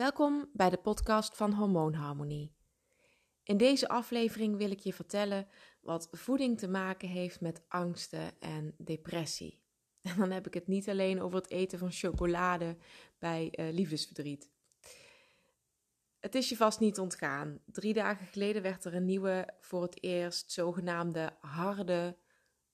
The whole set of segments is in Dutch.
Welkom bij de podcast van Hormoonharmonie. In deze aflevering wil ik je vertellen wat voeding te maken heeft met angsten en depressie. En dan heb ik het niet alleen over het eten van chocolade bij uh, liefdesverdriet. Het is je vast niet ontgaan. Drie dagen geleden werd er een nieuwe, voor het eerst zogenaamde harde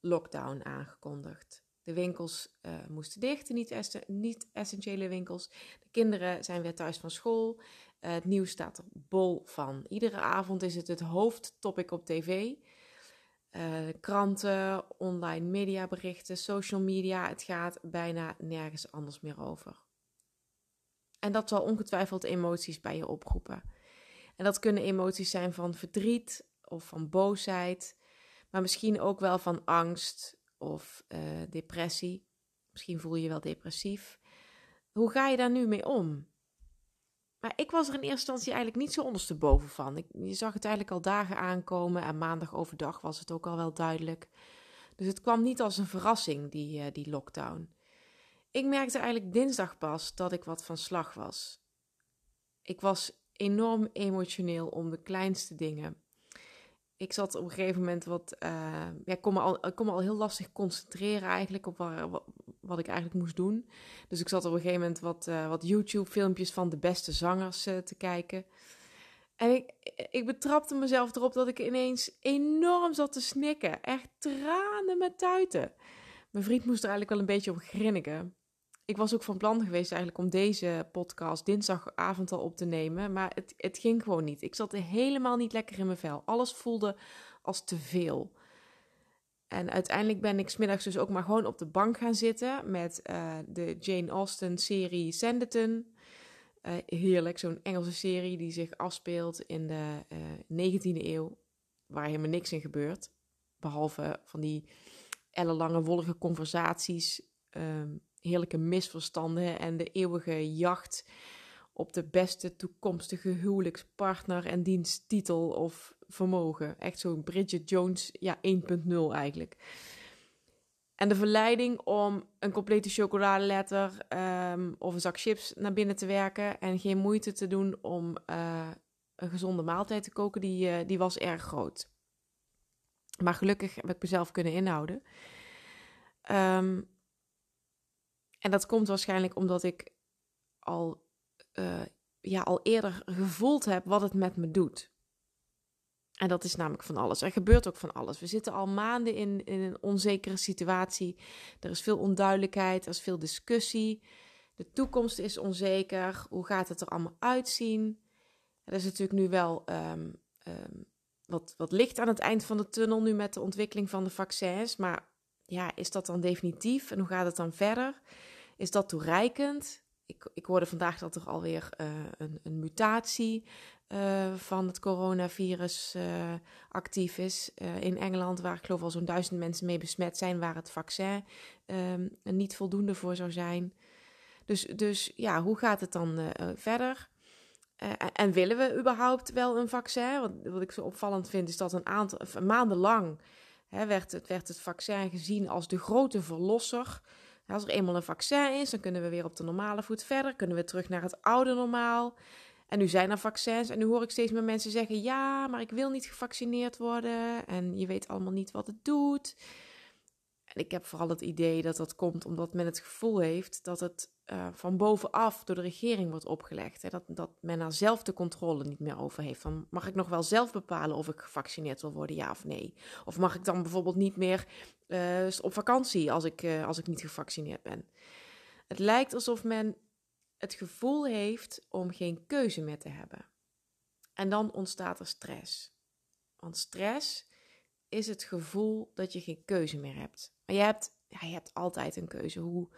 lockdown aangekondigd. De winkels uh, moesten dicht, de niet-essentiële winkels. De kinderen zijn weer thuis van school. Uh, het nieuws staat er bol van. Iedere avond is het het hoofdtopic op tv. Uh, kranten, online mediaberichten, social media. Het gaat bijna nergens anders meer over. En dat zal ongetwijfeld emoties bij je oproepen. En dat kunnen emoties zijn van verdriet of van boosheid, maar misschien ook wel van angst, of uh, depressie. Misschien voel je je wel depressief. Hoe ga je daar nu mee om? Maar ik was er in eerste instantie eigenlijk niet zo ondersteboven van. Ik, je zag het eigenlijk al dagen aankomen en maandag overdag was het ook al wel duidelijk. Dus het kwam niet als een verrassing, die, uh, die lockdown. Ik merkte eigenlijk dinsdag pas dat ik wat van slag was. Ik was enorm emotioneel om de kleinste dingen ik zat op een gegeven moment wat. Uh, ja, ik, kon me al, kon me al heel lastig concentreren eigenlijk op wat, wat, ik eigenlijk moest doen. Dus ik zat op een gegeven moment wat, uh, wat YouTube-filmpjes van de beste zangers uh, te kijken. En ik, ik betrapte mezelf erop dat ik ineens enorm zat te snikken. Echt tranen met tuiten. Mijn vriend moest er eigenlijk wel een beetje om grinniken ik was ook van plan geweest eigenlijk om deze podcast dinsdagavond al op te nemen. Maar het, het ging gewoon niet. Ik zat helemaal niet lekker in mijn vel. Alles voelde als te veel. En uiteindelijk ben ik smiddags dus ook maar gewoon op de bank gaan zitten met uh, de Jane Austen serie Sanditon. Uh, heerlijk, zo'n Engelse serie die zich afspeelt in de uh, eh, 19e eeuw, waar helemaal niks in gebeurt. Behalve van die ellenlange wollige conversaties um, heerlijke misverstanden en de eeuwige jacht op de beste toekomstige huwelijkspartner en diensttitel of vermogen. Echt zo'n Bridget Jones, ja, 1.0 eigenlijk. En de verleiding om een complete chocoladeletter um, of een zak chips naar binnen te werken en geen moeite te doen om uh, een gezonde maaltijd te koken, die, uh, die was erg groot. Maar gelukkig heb ik mezelf kunnen inhouden. Um, en dat komt waarschijnlijk omdat ik al, uh, ja, al eerder gevoeld heb wat het met me doet. En dat is namelijk van alles. Er gebeurt ook van alles. We zitten al maanden in, in een onzekere situatie. Er is veel onduidelijkheid, er is veel discussie. De toekomst is onzeker. Hoe gaat het er allemaal uitzien? Er is natuurlijk nu wel um, um, wat, wat licht aan het eind van de tunnel, nu met de ontwikkeling van de vaccins. Maar ja, is dat dan definitief? En hoe gaat het dan verder? Is dat toereikend? Ik, ik hoorde vandaag dat er alweer uh, een, een, mutatie uh, van het coronavirus uh, actief is in Engeland, waar ik geloof al zo'n duizend mensen mee besmet zijn, waar het vaccin um, niet voldoende voor zou zijn. Dus, dus ja, hoe gaat het dan verder? en willen we überhaupt wel een vaccin? Wat, wat ik zo opvallend vind, is dat een aantal maanden lang werd, het, werd het vaccin gezien als de grote verlosser als er eenmaal een vaccin is, dan kunnen we weer op de normale voet verder. Kunnen we terug naar het oude normaal. En nu zijn er vaccins en nu hoor ik steeds meer mensen zeggen: ja, maar ik wil niet gevaccineerd worden. En je weet allemaal niet wat het doet. Ik heb vooral het idee dat dat komt omdat men het gevoel heeft dat het uh, van bovenaf door de regering wordt opgelegd. Hè? Dat, dat men daar zelf de controle niet meer over heeft. Van, mag ik nog wel zelf bepalen of ik gevaccineerd wil worden, ja of nee? Of mag ik dan bijvoorbeeld niet meer uh, op vakantie als ik, uh, als ik niet gevaccineerd ben? Het lijkt alsof men het gevoel heeft om geen keuze meer te hebben. En dan ontstaat er stress. Want stress is het gevoel dat je geen keuze meer hebt. Maar je hebt, je hebt altijd een keuze. Hoe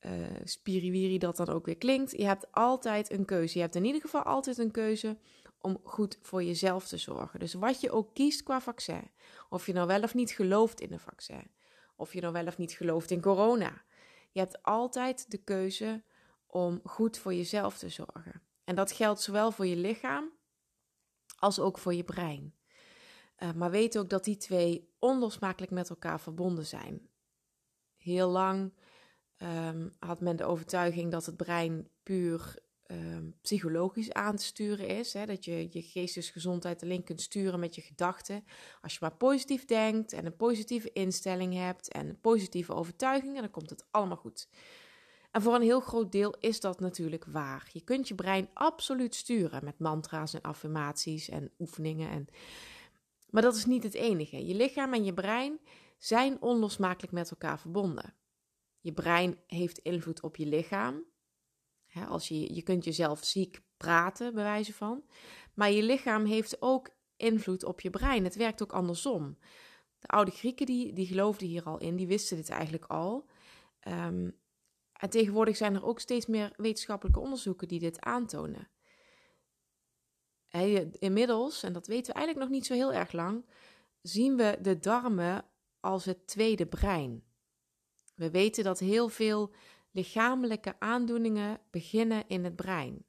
uh, spiriwiri dat dan ook weer klinkt. Je hebt altijd een keuze. Je hebt in ieder geval altijd een keuze om goed voor jezelf te zorgen. Dus wat je ook kiest qua vaccin. Of je nou wel of niet gelooft in een vaccin. Of je nou wel of niet gelooft in corona. Je hebt altijd de keuze om goed voor jezelf te zorgen. En dat geldt zowel voor je lichaam als ook voor je brein. Uh, maar weet ook dat die twee onlosmakelijk met elkaar verbonden zijn. Heel lang um, had men de overtuiging dat het brein puur ehm, psychologisch aan te sturen is. Hè? Dat je je geestesgezondheid alleen kunt sturen met je gedachten. Als je maar positief denkt en een positieve instelling hebt en positieve overtuiging, dan komt het allemaal goed. En voor een heel groot deel is dat natuurlijk waar. Je kunt je brein absoluut sturen met mantra's en affirmaties en oefeningen. En... Maar dat is niet het enige. Je lichaam en je brein zijn onlosmakelijk met elkaar verbonden. Je brein heeft invloed op je lichaam. als je, je kunt jezelf ziek praten, bij wijze van. Maar je lichaam heeft ook invloed op je brein. Het werkt ook andersom. De oude Grieken die, die geloofden hier al in, die wisten dit eigenlijk al. Um, en tegenwoordig zijn er ook steeds meer wetenschappelijke onderzoeken die dit aantonen. Inmiddels, en dat weten we eigenlijk nog niet zo heel erg lang, zien we de darmen als het tweede brein. We weten dat heel veel lichamelijke aandoeningen beginnen in het brein.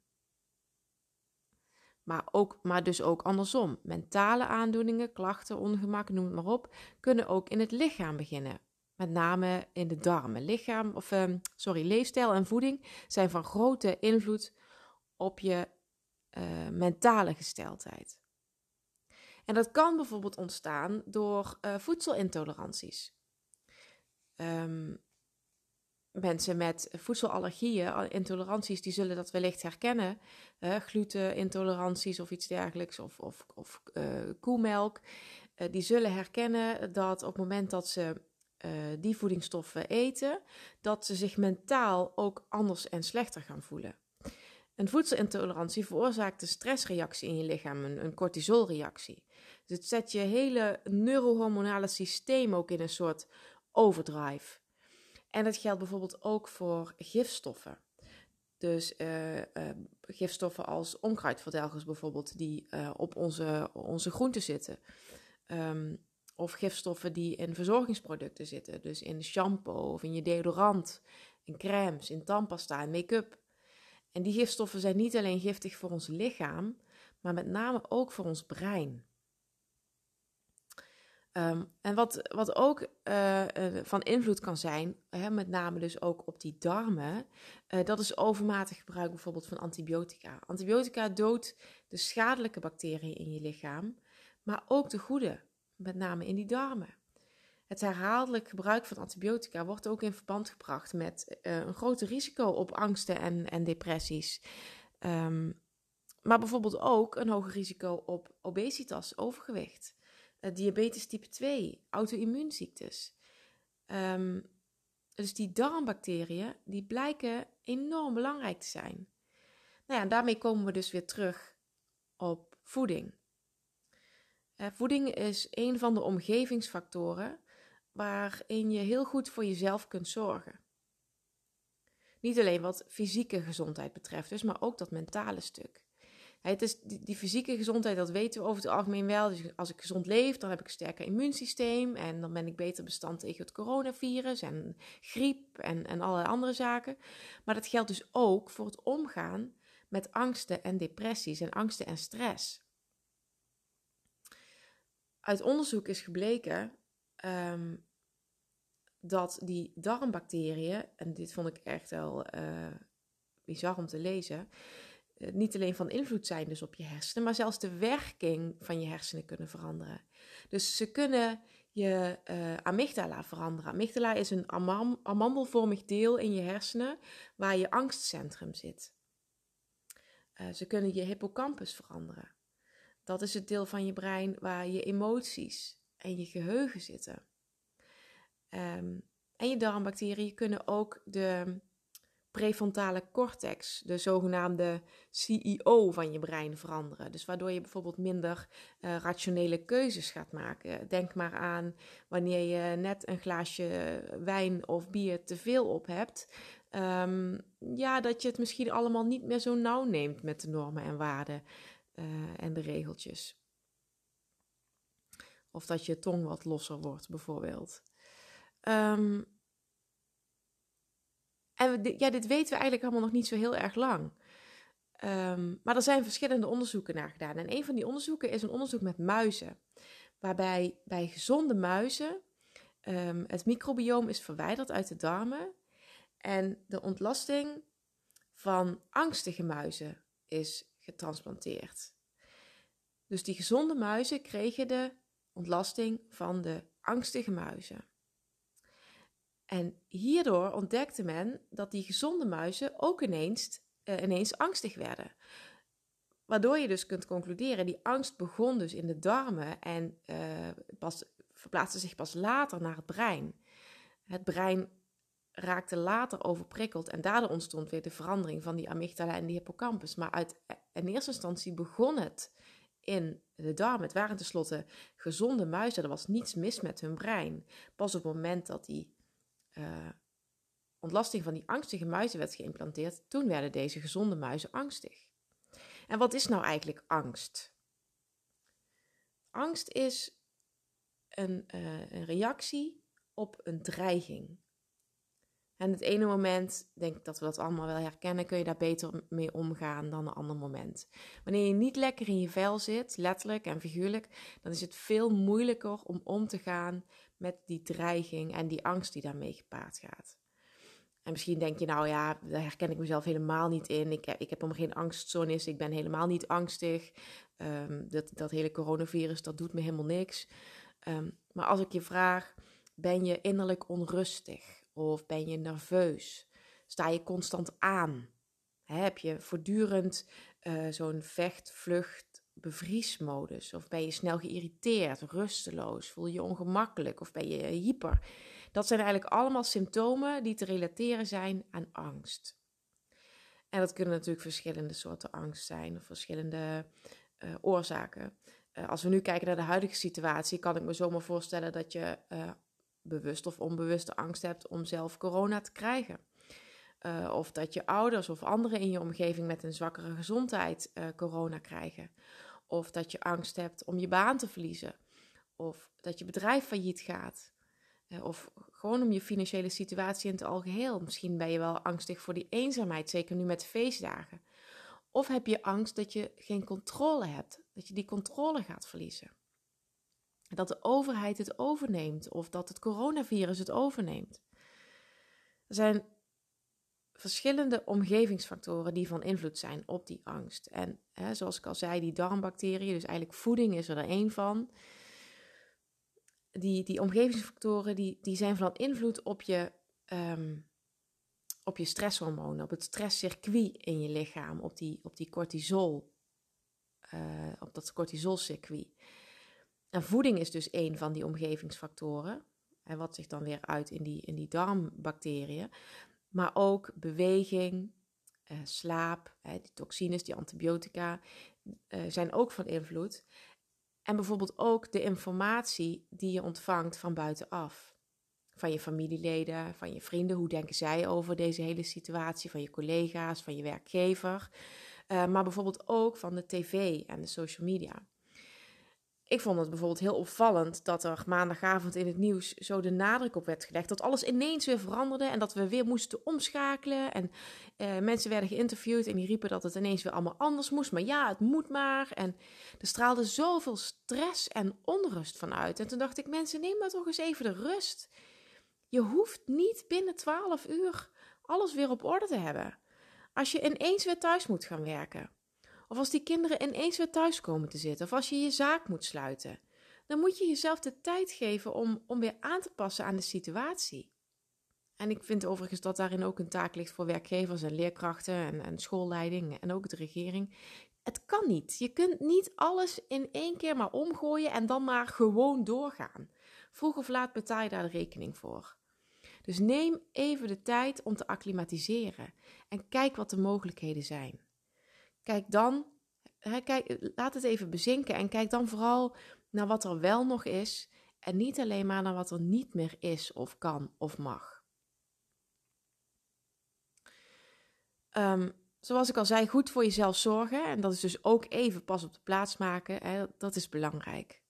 Maar, ook, maar dus ook andersom. Mentale aandoeningen, klachten, ongemak, noem het maar op, kunnen ook in het lichaam beginnen met name in de darmen. Lichaam, of, uh, sorry, leefstijl en voeding zijn van grote invloed op je uh, mentale gesteldheid. En dat kan bijvoorbeeld ontstaan door uh, voedselintoleranties. Um, mensen met voedselallergieën, intoleranties, die zullen dat wellicht herkennen. Glutenintoleranties of iets dergelijks, of, of, of koemelk. die zullen herkennen dat op het moment dat ze die voedingsstoffen eten, dat ze zich mentaal ook anders en slechter gaan voelen. Een voedselintolerantie veroorzaakt een stressreactie in je lichaam, een, cortisolreactie. Dus het zet je hele neurohormonale systeem ook in een soort overdrive. En dat geldt bijvoorbeeld ook voor gifstoffen. Dus uh, gifstoffen als onkruidverdelgers bijvoorbeeld, die uh, op onze, onze groenten zitten. Um, of gifstoffen die in verzorgingsproducten zitten. Dus in shampoo of in je deodorant, in crèmes, in tandpasta en make-up. En die gifstoffen zijn niet alleen giftig voor ons lichaam, maar met name ook voor ons brein. Um, en wat, wat ook uh, uh, van invloed kan zijn, hè, met name dus ook op die darmen, uh, dat is overmatig gebruik bijvoorbeeld van antibiotica. Antibiotica doodt de schadelijke bacteriën in je lichaam, maar ook de goede met name in die darmen. Het herhaaldelijk gebruik van antibiotica wordt ook in verband gebracht met uh, een groter risico op angsten en, en depressies. Um, maar bijvoorbeeld ook een hoger risico op obesitas, overgewicht, uh, diabetes type 2, auto-immuunziektes. Um, dus die darmbacteriën die blijken enorm belangrijk te zijn. Nou ja, daarmee komen we dus weer terug op voeding. Voeding is een van de omgevingsfactoren waarin je heel goed voor jezelf kunt zorgen. Niet alleen wat fysieke gezondheid betreft, dus, maar ook dat mentale stuk. Het is die, fysieke gezondheid, dat weten we over het algemeen wel. Dus als ik gezond leef, dan heb ik een sterker immuunsysteem. En dan ben ik beter bestand tegen het coronavirus en griep en, en allerlei andere zaken. Maar dat geldt dus ook voor het omgaan met angsten en depressies en angsten en stress uit onderzoek is gebleken um, dat die darmbacteriën, en dit vond ik echt wel uh, bizar om te lezen, uh, niet alleen van invloed zijn dus op je hersenen, maar zelfs de werking van je hersenen kunnen veranderen. Dus ze kunnen je uh, amygdala veranderen. Amygdala is een amandelvormig deel in je hersenen waar je angstcentrum zit. ze kunnen je hippocampus veranderen. Dat is het deel van je brein waar je emoties en je geheugen zitten. Um, en je darmbacteriën kunnen ook de prefrontale cortex, de zogenaamde CEO van je brein, veranderen. Dus waardoor je bijvoorbeeld minder uh, rationele keuzes gaat maken. Denk maar aan wanneer je net een glaasje wijn of bier te veel op hebt. Um, ja, dat je het misschien allemaal niet meer zo nauw neemt met de normen en waarden. Uh, en de regeltjes. Of dat je tong wat losser wordt, bijvoorbeeld. Um, en ja, dit weten we eigenlijk allemaal nog niet zo heel erg lang. Um, maar er zijn verschillende onderzoeken naar gedaan. En een van die onderzoeken is een onderzoek met muizen. Waarbij bij gezonde muizen um, het microbioom is verwijderd uit de darmen. En de ontlasting van angstige muizen is getransplanteerd. Dus die gezonde muizen kregen de ontlasting van de angstige muizen. En hierdoor ontdekte men dat die gezonde muizen ook ineens, uh, ineens angstig werden. Waardoor je dus kunt concluderen, die angst begon dus in de darmen en uh, pas, verplaatste zich pas later naar het brein. Het brein raakte later overprikkeld en daardoor ontstond weer de verandering van die amygdala en die hippocampus. Maar uit, in eerste instantie begon het in de darmen. Het waren tenslotte gezonde muizen, er was niets mis met hun brein. Pas op het moment dat die uh, ontlasting van die angstige muizen werd geïmplanteerd, toen werden deze gezonde muizen angstig. En wat is nou eigenlijk angst? Angst is een, uh, een reactie op een dreiging. En het ene moment, denk ik dat we dat allemaal wel herkennen, kun je daar beter mee omgaan dan een ander moment. Wanneer je niet lekker in je vel zit, letterlijk en figuurlijk, dan is het veel moeilijker om om te gaan met die dreiging en die angst die daarmee gepaard gaat. En misschien denk je, nou ja, daar herken ik mezelf helemaal niet in. Ik heb, ik heb helemaal geen angststoornis, ik ben helemaal niet angstig. Um, dat, dat hele coronavirus, dat doet me helemaal niks. Um, maar als ik je vraag, ben je innerlijk onrustig? Of ben je nerveus? Sta je constant aan? heb je voortdurend uh, zo'n vecht, vlucht, bevriesmodus? Of ben je snel geïrriteerd, rusteloos? Voel je je ongemakkelijk? Of ben je hyper? Dat zijn eigenlijk allemaal symptomen die te relateren zijn aan angst. En dat kunnen natuurlijk verschillende soorten angst zijn of verschillende uh, oorzaken. Uh, als we nu kijken naar de huidige situatie, kan ik me zomaar voorstellen dat je uh, bewust of onbewuste angst hebt om zelf corona te krijgen. Uh, of dat je ouders of anderen in je omgeving met een zwakkere gezondheid uh, corona krijgen. Of dat je angst hebt om je baan te verliezen. Of dat je bedrijf failliet gaat. Uh, of gewoon om je financiële situatie in het algeheel. Misschien ben je wel angstig voor die eenzaamheid, zeker nu met feestdagen. Of heb je angst dat je geen controle hebt, dat je die controle gaat verliezen dat de overheid het overneemt of dat het coronavirus het overneemt. Er zijn verschillende omgevingsfactoren die van invloed zijn op die angst. En hè, zoals ik al zei, die darmbacteriën, dus eigenlijk voeding is er één van. Die, die omgevingsfactoren die, die zijn van invloed op je, um, op je stresshormonen, op het stresscircuit in je lichaam, op die, op die cortisol, uh, op dat cortisolcircuit. En voeding is dus een van die omgevingsfactoren. En wat zich dan weer uit in die, in die darmbacteriën. Maar ook beweging, eh, slaap, die toxines, die antibiotica eh, zijn ook van invloed. En bijvoorbeeld ook de informatie die je ontvangt van buitenaf. Van je familieleden, van je vrienden. Hoe denken zij over deze hele situatie? Van je collega's, van je werkgever. Uh, maar bijvoorbeeld ook van de tv en de social media. Ik vond het bijvoorbeeld heel opvallend dat er maandagavond in het nieuws zo de nadruk op werd gelegd. Dat alles ineens weer veranderde en dat we weer moesten omschakelen. En eh, mensen werden geïnterviewd en die riepen dat het ineens weer allemaal anders moest. Maar ja, het moet maar. En er straalde zoveel stress en onrust vanuit. En toen dacht ik, mensen, neem maar toch eens even de rust. Je hoeft niet binnen 12 uur alles weer op orde te hebben. Als je ineens weer thuis moet gaan werken of als die kinderen ineens weer thuis komen te zitten. Of als je je zaak moet sluiten. Dan moet je jezelf de tijd geven om, om weer aan te passen aan de situatie. En ik vind overigens dat daarin ook een taak ligt voor werkgevers en leerkrachten en, en schoolleiding en ook de regering. Het kan niet. Je kunt niet alles in één keer maar omgooien en dan maar gewoon doorgaan. Vroeg of laat betaal je daar de rekening voor. Dus neem even de tijd om te acclimatiseren en kijk wat de mogelijkheden zijn. Kijk dan, hè, kijk, laat het even bezinken en kijk dan vooral naar wat er wel nog is en niet alleen maar naar wat er niet meer is of kan of mag. Um, zoals ik al zei, goed voor jezelf zorgen. En dat is dus ook even pas op de plaats maken. Hè, dat is belangrijk.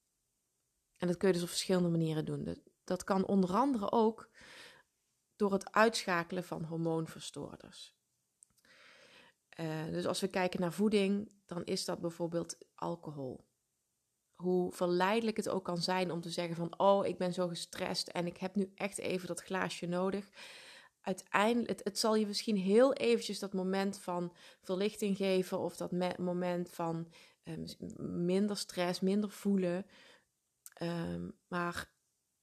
En dat kun je dus op verschillende manieren doen. Dat kan onder andere ook door het uitschakelen van hormoonverstoorders. Uh, dus als we kijken naar voeding, dan is dat bijvoorbeeld alcohol. Hoe verleidelijk het ook kan zijn om te zeggen van, oh, ik ben zo gestrest en ik heb nu echt even dat glaasje nodig. uiteindelijk, het, zal je misschien heel eventjes dat moment van verlichting geven of dat moment van um, minder stress, minder voelen. Um, maar,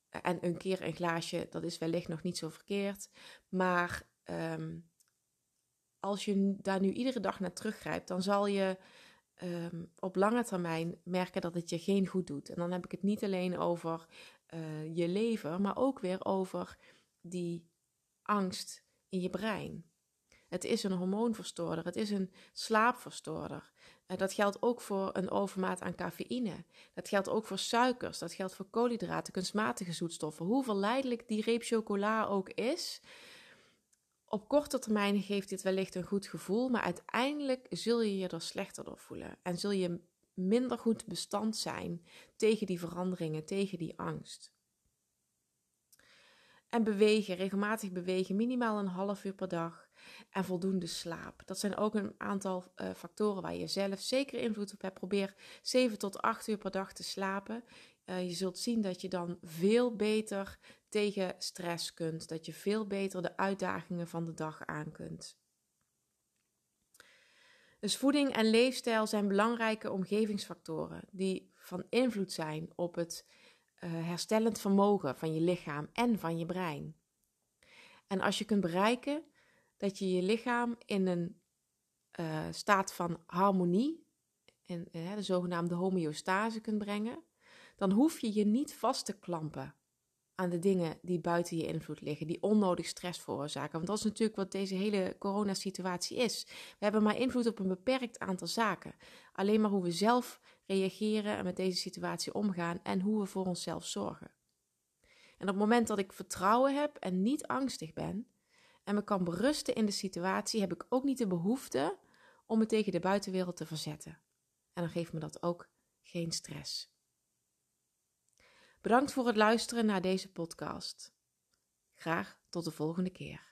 en een keer een glaasje, dat is wellicht nog niet zo verkeerd. Maar um, als je daar nu iedere dag naar teruggrijpt, dan zal je um, op lange termijn merken dat het je geen goed doet. En dan heb ik het niet alleen over uh, je leven, maar ook weer over die angst in je brein. Het is een hormoonverstoorder, het is een slaapverstoorder. Dat geldt ook voor een overmaat aan cafeïne. Dat geldt ook voor suikers, dat geldt voor koolhydraten, kunstmatige zoetstoffen. Hoe verleidelijk die reep chocola ook is, op korte termijn geeft dit wellicht een goed gevoel, maar uiteindelijk zul je je er slechter door voelen en zul je minder goed bestand zijn tegen die veranderingen, tegen die angst. En bewegen, regelmatig bewegen, minimaal een half uur per dag en voldoende slaap. Dat zijn ook een aantal uh, factoren waar je zelf zeker invloed op hebt. Probeer 7 tot 8 uur per dag te slapen. Uh, je zult zien dat je dan veel beter tegen stress kunt, dat je veel beter de uitdagingen van de dag aan kunt. Dus voeding en leefstijl zijn belangrijke omgevingsfactoren die van invloed zijn op het uh, herstellend vermogen van je lichaam en van je brein. En als je kunt bereiken dat je je lichaam in een uh, staat van harmonie, in, de zogenaamde homeostase kunt brengen, dan hoef je je niet vast te klampen aan de dingen die buiten je invloed liggen, die onnodig stress veroorzaken. Want dat is natuurlijk wat deze hele coronasituatie is. We hebben maar invloed op een beperkt aantal zaken. Alleen maar hoe we zelf reageren en met deze situatie omgaan en hoe we voor onszelf zorgen. En op het moment dat ik vertrouwen heb en niet angstig ben en me kan berusten in de situatie, heb ik ook niet de behoefte om me tegen de buitenwereld te verzetten. En dan geeft me dat ook geen stress. Bedankt voor het luisteren naar deze podcast. Graag tot de volgende keer.